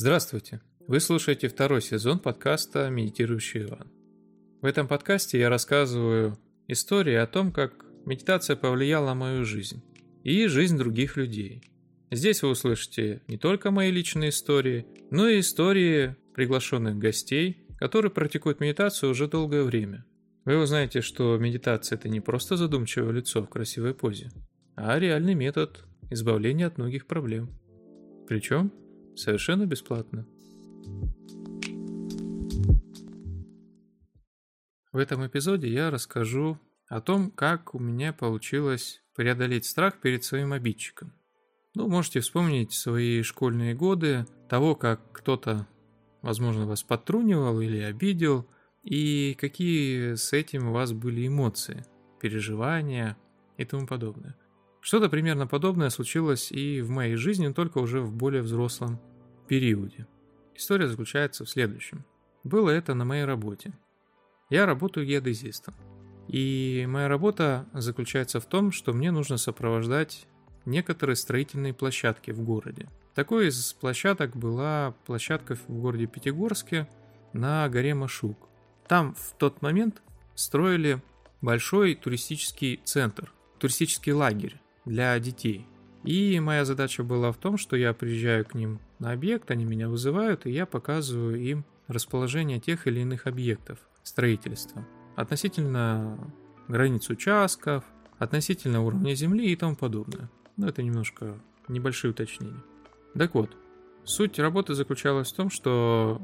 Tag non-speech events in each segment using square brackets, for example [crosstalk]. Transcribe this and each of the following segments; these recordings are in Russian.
Здравствуйте! Вы слушаете второй сезон подкаста «Медитирующий Иван». В этом подкасте я рассказываю истории о том, как медитация повлияла на мою жизнь и жизнь других людей. Здесь вы услышите не только мои личные истории, но и истории приглашенных гостей, которые практикуют медитацию уже долгое время. Вы узнаете, что медитация – это не просто задумчивое лицо в красивой позе, а реальный метод избавления от многих проблем. Причем Совершенно бесплатно. В этом эпизоде я расскажу о том, как у меня получилось преодолеть страх перед своим обидчиком. Ну, можете вспомнить свои школьные годы, того, как кто-то, возможно, вас подтрунивал или обидел, и какие с этим у вас были эмоции, переживания и тому подобное. Что-то примерно подобное случилось и в моей жизни, только уже в более взрослом периоде. История заключается в следующем. Было это на моей работе. Я работаю геодезистом. И моя работа заключается в том, что мне нужно сопровождать некоторые строительные площадки в городе. Такой из площадок была площадка в городе Пятигорске на горе Машук. Там в тот момент строили большой туристический центр, туристический лагерь для детей. И моя задача была в том, что я приезжаю к ним на объект, они меня вызывают, и я показываю им расположение тех или иных объектов строительства относительно границ участков, относительно уровня земли и тому подобное. Но ну, это немножко небольшие уточнения. Так вот, суть работы заключалась в том, что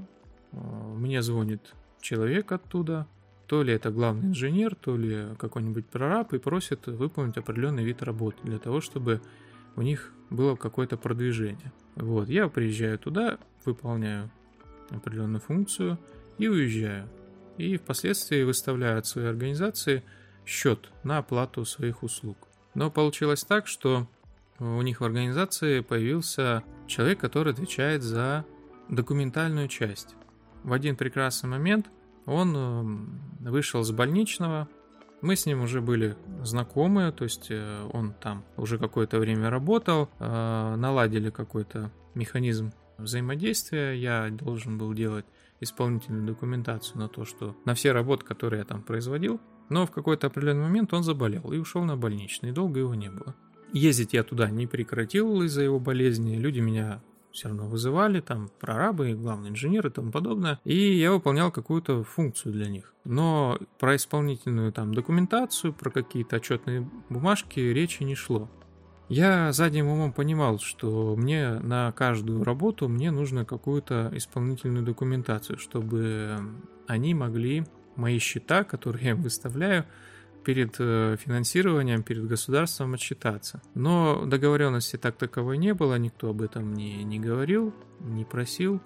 э, мне звонит человек оттуда, то ли это главный инженер, то ли какой-нибудь прораб, и просит выполнить определенный вид работы для того, чтобы у них было какое-то продвижение. Вот, я приезжаю туда, выполняю определенную функцию и уезжаю. И впоследствии выставляю от своей организации счет на оплату своих услуг. Но получилось так, что у них в организации появился человек, который отвечает за документальную часть. В один прекрасный момент он эм, вышел с больничного, мы с ним уже были знакомы, то есть э, он там уже какое-то время работал, э, наладили какой-то механизм взаимодействия. Я должен был делать исполнительную документацию на то, что на все работы, которые я там производил. Но в какой-то определенный момент он заболел и ушел на больничный, долго его не было. Ездить я туда не прекратил из-за его болезни. Люди меня все равно вызывали, там прорабы, главный инженер и тому подобное, и я выполнял какую-то функцию для них. Но про исполнительную там документацию, про какие-то отчетные бумажки речи не шло. Я задним умом понимал, что мне на каждую работу мне нужно какую-то исполнительную документацию, чтобы они могли мои счета, которые я выставляю, перед э, финансированием, перед государством отчитаться. Но договоренности так таковой не было, никто об этом не, не говорил, не просил.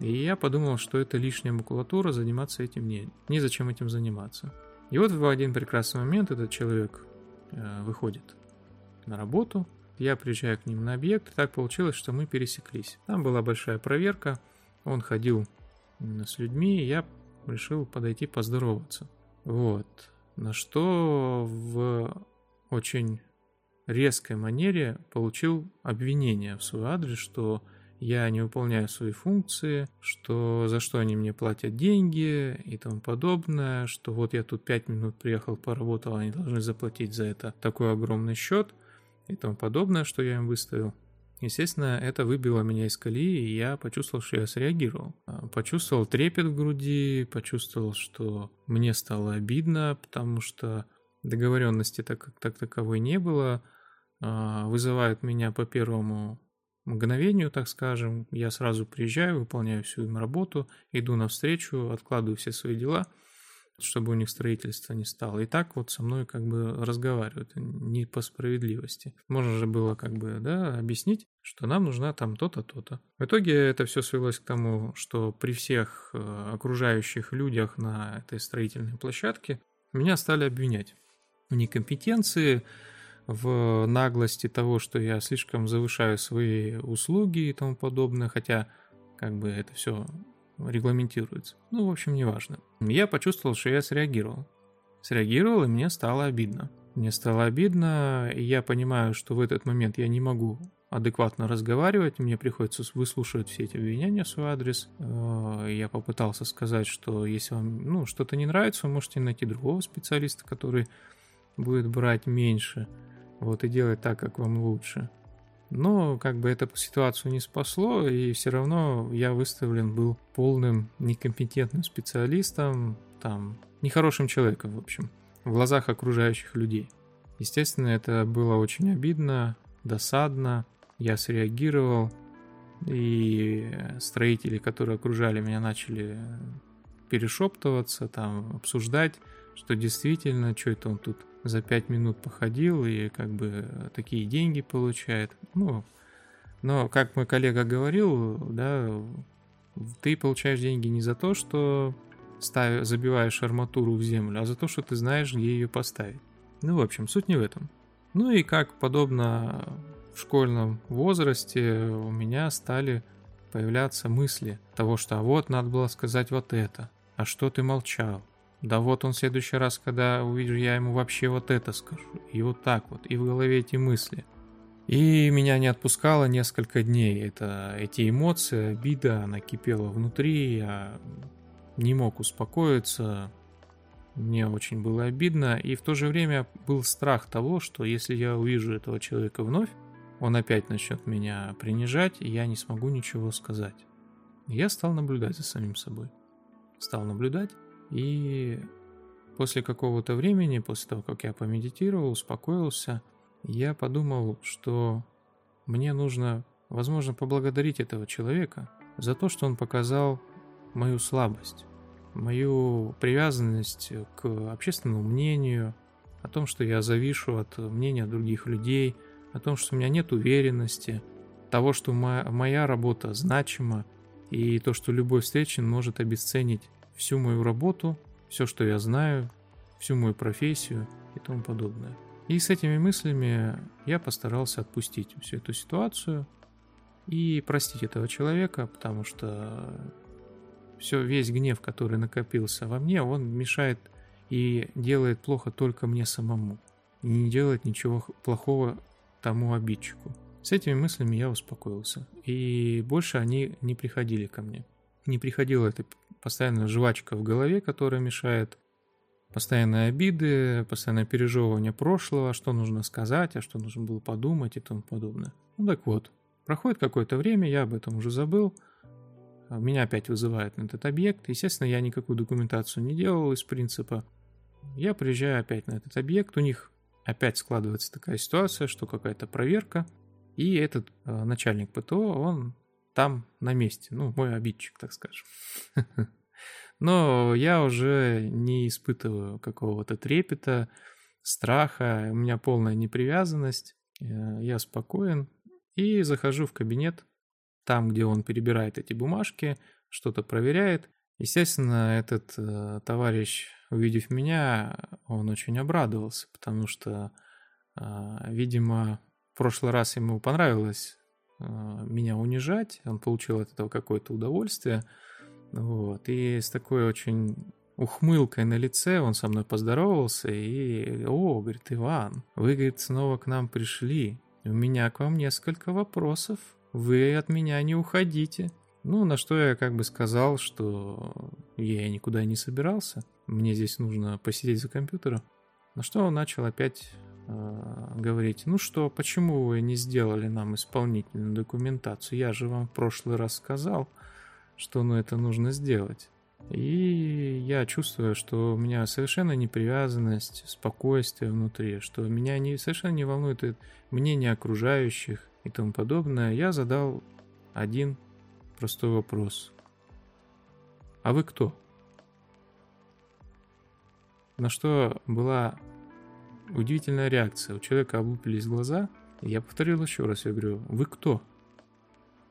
И я подумал, что это лишняя макулатура, заниматься этим не, незачем этим заниматься. И вот в один прекрасный момент этот человек э, выходит на работу, я приезжаю к ним на объект, и так получилось, что мы пересеклись. Там была большая проверка, он ходил с людьми, и я решил подойти поздороваться. Вот. На что в очень резкой манере получил обвинение в свой адрес, что я не выполняю свои функции, что за что они мне платят деньги и тому подобное, что вот я тут пять минут приехал, поработал, они должны заплатить за это такой огромный счет и тому подобное, что я им выставил. Естественно, это выбило меня из колеи, и я почувствовал, что я среагировал. А, почувствовал трепет в груди, почувствовал, что мне стало обидно, потому что договоренности так, так таковой не было. А, вызывают меня по первому мгновению, так скажем. Я сразу приезжаю, выполняю всю им работу, иду навстречу, откладываю все свои дела – чтобы у них строительство не стало. И так вот со мной как бы разговаривают, не по справедливости. Можно же было как бы, да, объяснить, что нам нужна там то-то, то-то. В итоге это все свелось к тому, что при всех э, окружающих людях на этой строительной площадке меня стали обвинять в некомпетенции, в наглости того, что я слишком завышаю свои услуги и тому подобное, хотя как бы это все регламентируется. Ну, в общем, неважно. Я почувствовал, что я среагировал. Среагировал, и мне стало обидно. Мне стало обидно, и я понимаю, что в этот момент я не могу адекватно разговаривать, мне приходится выслушивать все эти обвинения в свой адрес. Э, я попытался сказать, что если вам ну, что-то не нравится, вы можете найти другого специалиста, который будет брать меньше, вот, и делать так, как вам лучше. Но как бы это ситуацию не спасло, и все равно я выставлен был полным некомпетентным специалистом, там, нехорошим человеком, в общем, в глазах окружающих людей. Естественно, это было очень обидно, досадно, я среагировал, и строители, которые окружали меня, начали перешептываться, там, обсуждать, что действительно, что это он тут за пять минут походил и как бы такие деньги получает. Ну, но, как мой коллега говорил, да, ты получаешь деньги не за то, что ставишь, забиваешь арматуру в землю, а за то, что ты знаешь, где ее поставить. Ну, в общем, суть не в этом. Ну и как подобно в школьном возрасте у меня стали появляться мысли того, что а вот надо было сказать вот это, а что ты молчал, да вот он в следующий раз, когда увижу, я ему вообще вот это скажу. И вот так вот. И в голове эти мысли. И меня не отпускало несколько дней. Это, эти эмоции, обида, она кипела внутри. Я не мог успокоиться. Мне очень было обидно. И в то же время был страх того, что если я увижу этого человека вновь, он опять начнет меня принижать, и я не смогу ничего сказать. Я стал наблюдать за самим собой. Стал наблюдать и после какого-то времени, после того, как я помедитировал, успокоился, я подумал, что мне нужно, возможно, поблагодарить этого человека за то, что он показал мою слабость, мою привязанность к общественному мнению, о том, что я завишу от мнения других людей, о том, что у меня нет уверенности, того, что моя, моя работа значима, и то, что любой встречен может обесценить всю мою работу, все, что я знаю, всю мою профессию и тому подобное. И с этими мыслями я постарался отпустить всю эту ситуацию и простить этого человека, потому что все, весь гнев, который накопился во мне, он мешает и делает плохо только мне самому. И не делает ничего плохого тому обидчику. С этими мыслями я успокоился. И больше они не приходили ко мне. Не приходила эта постоянная жвачка в голове, которая мешает, постоянные обиды, постоянное пережевывание прошлого, что нужно сказать, а что нужно было подумать и тому подобное. Ну так вот, проходит какое-то время, я об этом уже забыл, а меня опять вызывают на этот объект. Естественно, я никакую документацию не делал из принципа. Я приезжаю опять на этот объект, у них опять складывается такая ситуация, что какая-то проверка, и этот э, начальник ПТО, он там на месте. Ну, мой обидчик, так скажем. [laughs] Но я уже не испытываю какого-то трепета, страха, у меня полная непривязанность, э, я спокоен и захожу в кабинет, там, где он перебирает эти бумажки, что-то проверяет. Естественно, этот э, товарищ, увидев меня, он очень обрадовался, потому что, э, видимо, в прошлый раз ему понравилось меня унижать, он получил от этого какое-то удовольствие. Вот. И с такой очень ухмылкой на лице он со мной поздоровался и, о, говорит, Иван, вы, говорит, снова к нам пришли. У меня к вам несколько вопросов. Вы от меня не уходите. Ну, на что я как бы сказал, что я никуда не собирался. Мне здесь нужно посидеть за компьютером. На что он начал опять говорить, ну что, почему вы не сделали нам исполнительную документацию? Я же вам в прошлый раз сказал, что ну, это нужно сделать. И я чувствую, что у меня совершенно непривязанность, спокойствие внутри, что меня не, совершенно не волнует мнение окружающих и тому подобное. Я задал один простой вопрос. А вы кто? На что была Удивительная реакция. У человека облупились глаза. Я повторил еще раз. Я говорю, вы кто?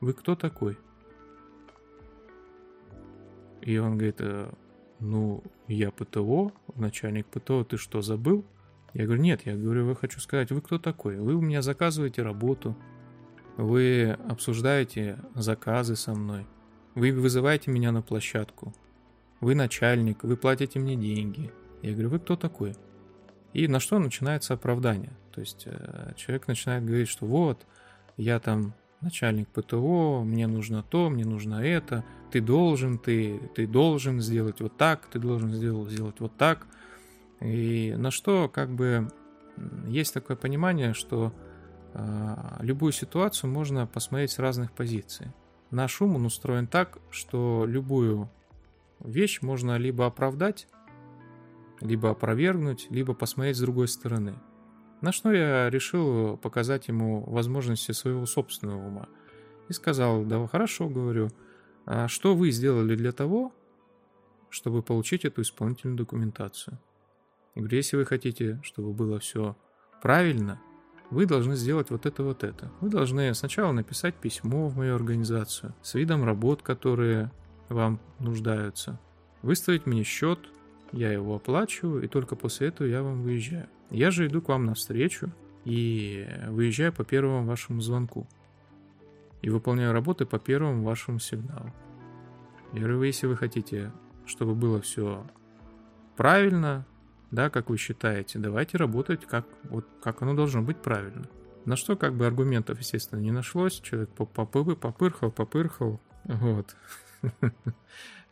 Вы кто такой? И он говорит, «Э, ну, я ПТО, начальник ПТО, ты что, забыл? Я говорю, нет, я говорю, я хочу сказать, вы кто такой? Вы у меня заказываете работу, вы обсуждаете заказы со мной, вы вызываете меня на площадку, вы начальник, вы платите мне деньги. Я говорю, вы кто такой? И на что начинается оправдание. То есть э, человек начинает говорить, что вот, я там начальник ПТО, мне нужно то, мне нужно это, ты должен, ты, ты должен сделать вот так, ты должен сделать, сделать вот так. И на что как бы есть такое понимание, что э, любую ситуацию можно посмотреть с разных позиций. Наш ум он устроен так, что любую вещь можно либо оправдать, либо опровергнуть, либо посмотреть с другой стороны. На что я решил показать ему возможности своего собственного ума. И сказал, да хорошо, говорю, а что вы сделали для того, чтобы получить эту исполнительную документацию? Я говорю, если вы хотите, чтобы было все правильно, вы должны сделать вот это, вот это. Вы должны сначала написать письмо в мою организацию с видом работ, которые вам нуждаются, выставить мне счет, я его оплачиваю, и только после этого я вам выезжаю. Я же иду к вам навстречу и выезжаю по первому вашему звонку. И выполняю работы по первому вашему сигналу. Я говорю, если вы хотите, чтобы было все правильно, да, как вы считаете, давайте работать, как, вот, как оно должно быть правильно. На что как бы аргументов, естественно, не нашлось. Человек попырхал, попырхал. Вот. [laughs]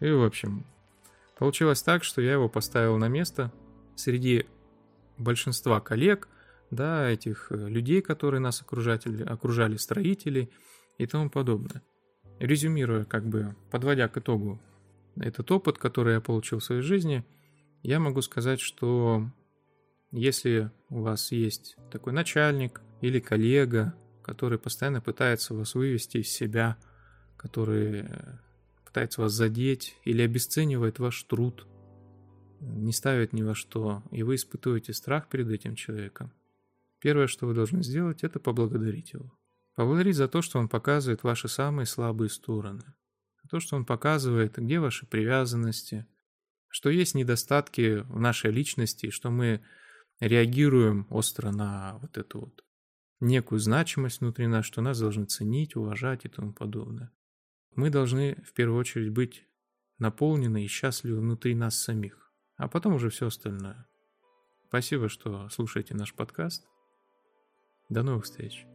И, в общем, получилось так, что я его поставил на место среди большинства коллег, да, этих э, людей, которые нас окружали, окружали строители и тому подобное. Резюмируя, как бы, подводя к итогу этот опыт, который я получил в своей жизни, я могу сказать, что если у вас есть такой начальник или коллега, который постоянно пытается вас вывести из себя, который э, пытается вас задеть или обесценивает ваш труд, не ставит ни во что, и вы испытываете страх перед этим человеком, первое, что вы должны сделать, это поблагодарить его. Поблагодарить за то, что он показывает ваши самые слабые стороны, за то, что он показывает, где ваши привязанности, что есть недостатки в нашей личности, что мы реагируем остро на вот эту вот некую значимость внутри нас, что нас должны ценить, уважать и тому подобное. Мы должны в первую очередь быть наполнены и счастливы внутри нас самих, а потом уже все остальное. Спасибо, что слушаете наш подкаст. До новых встреч.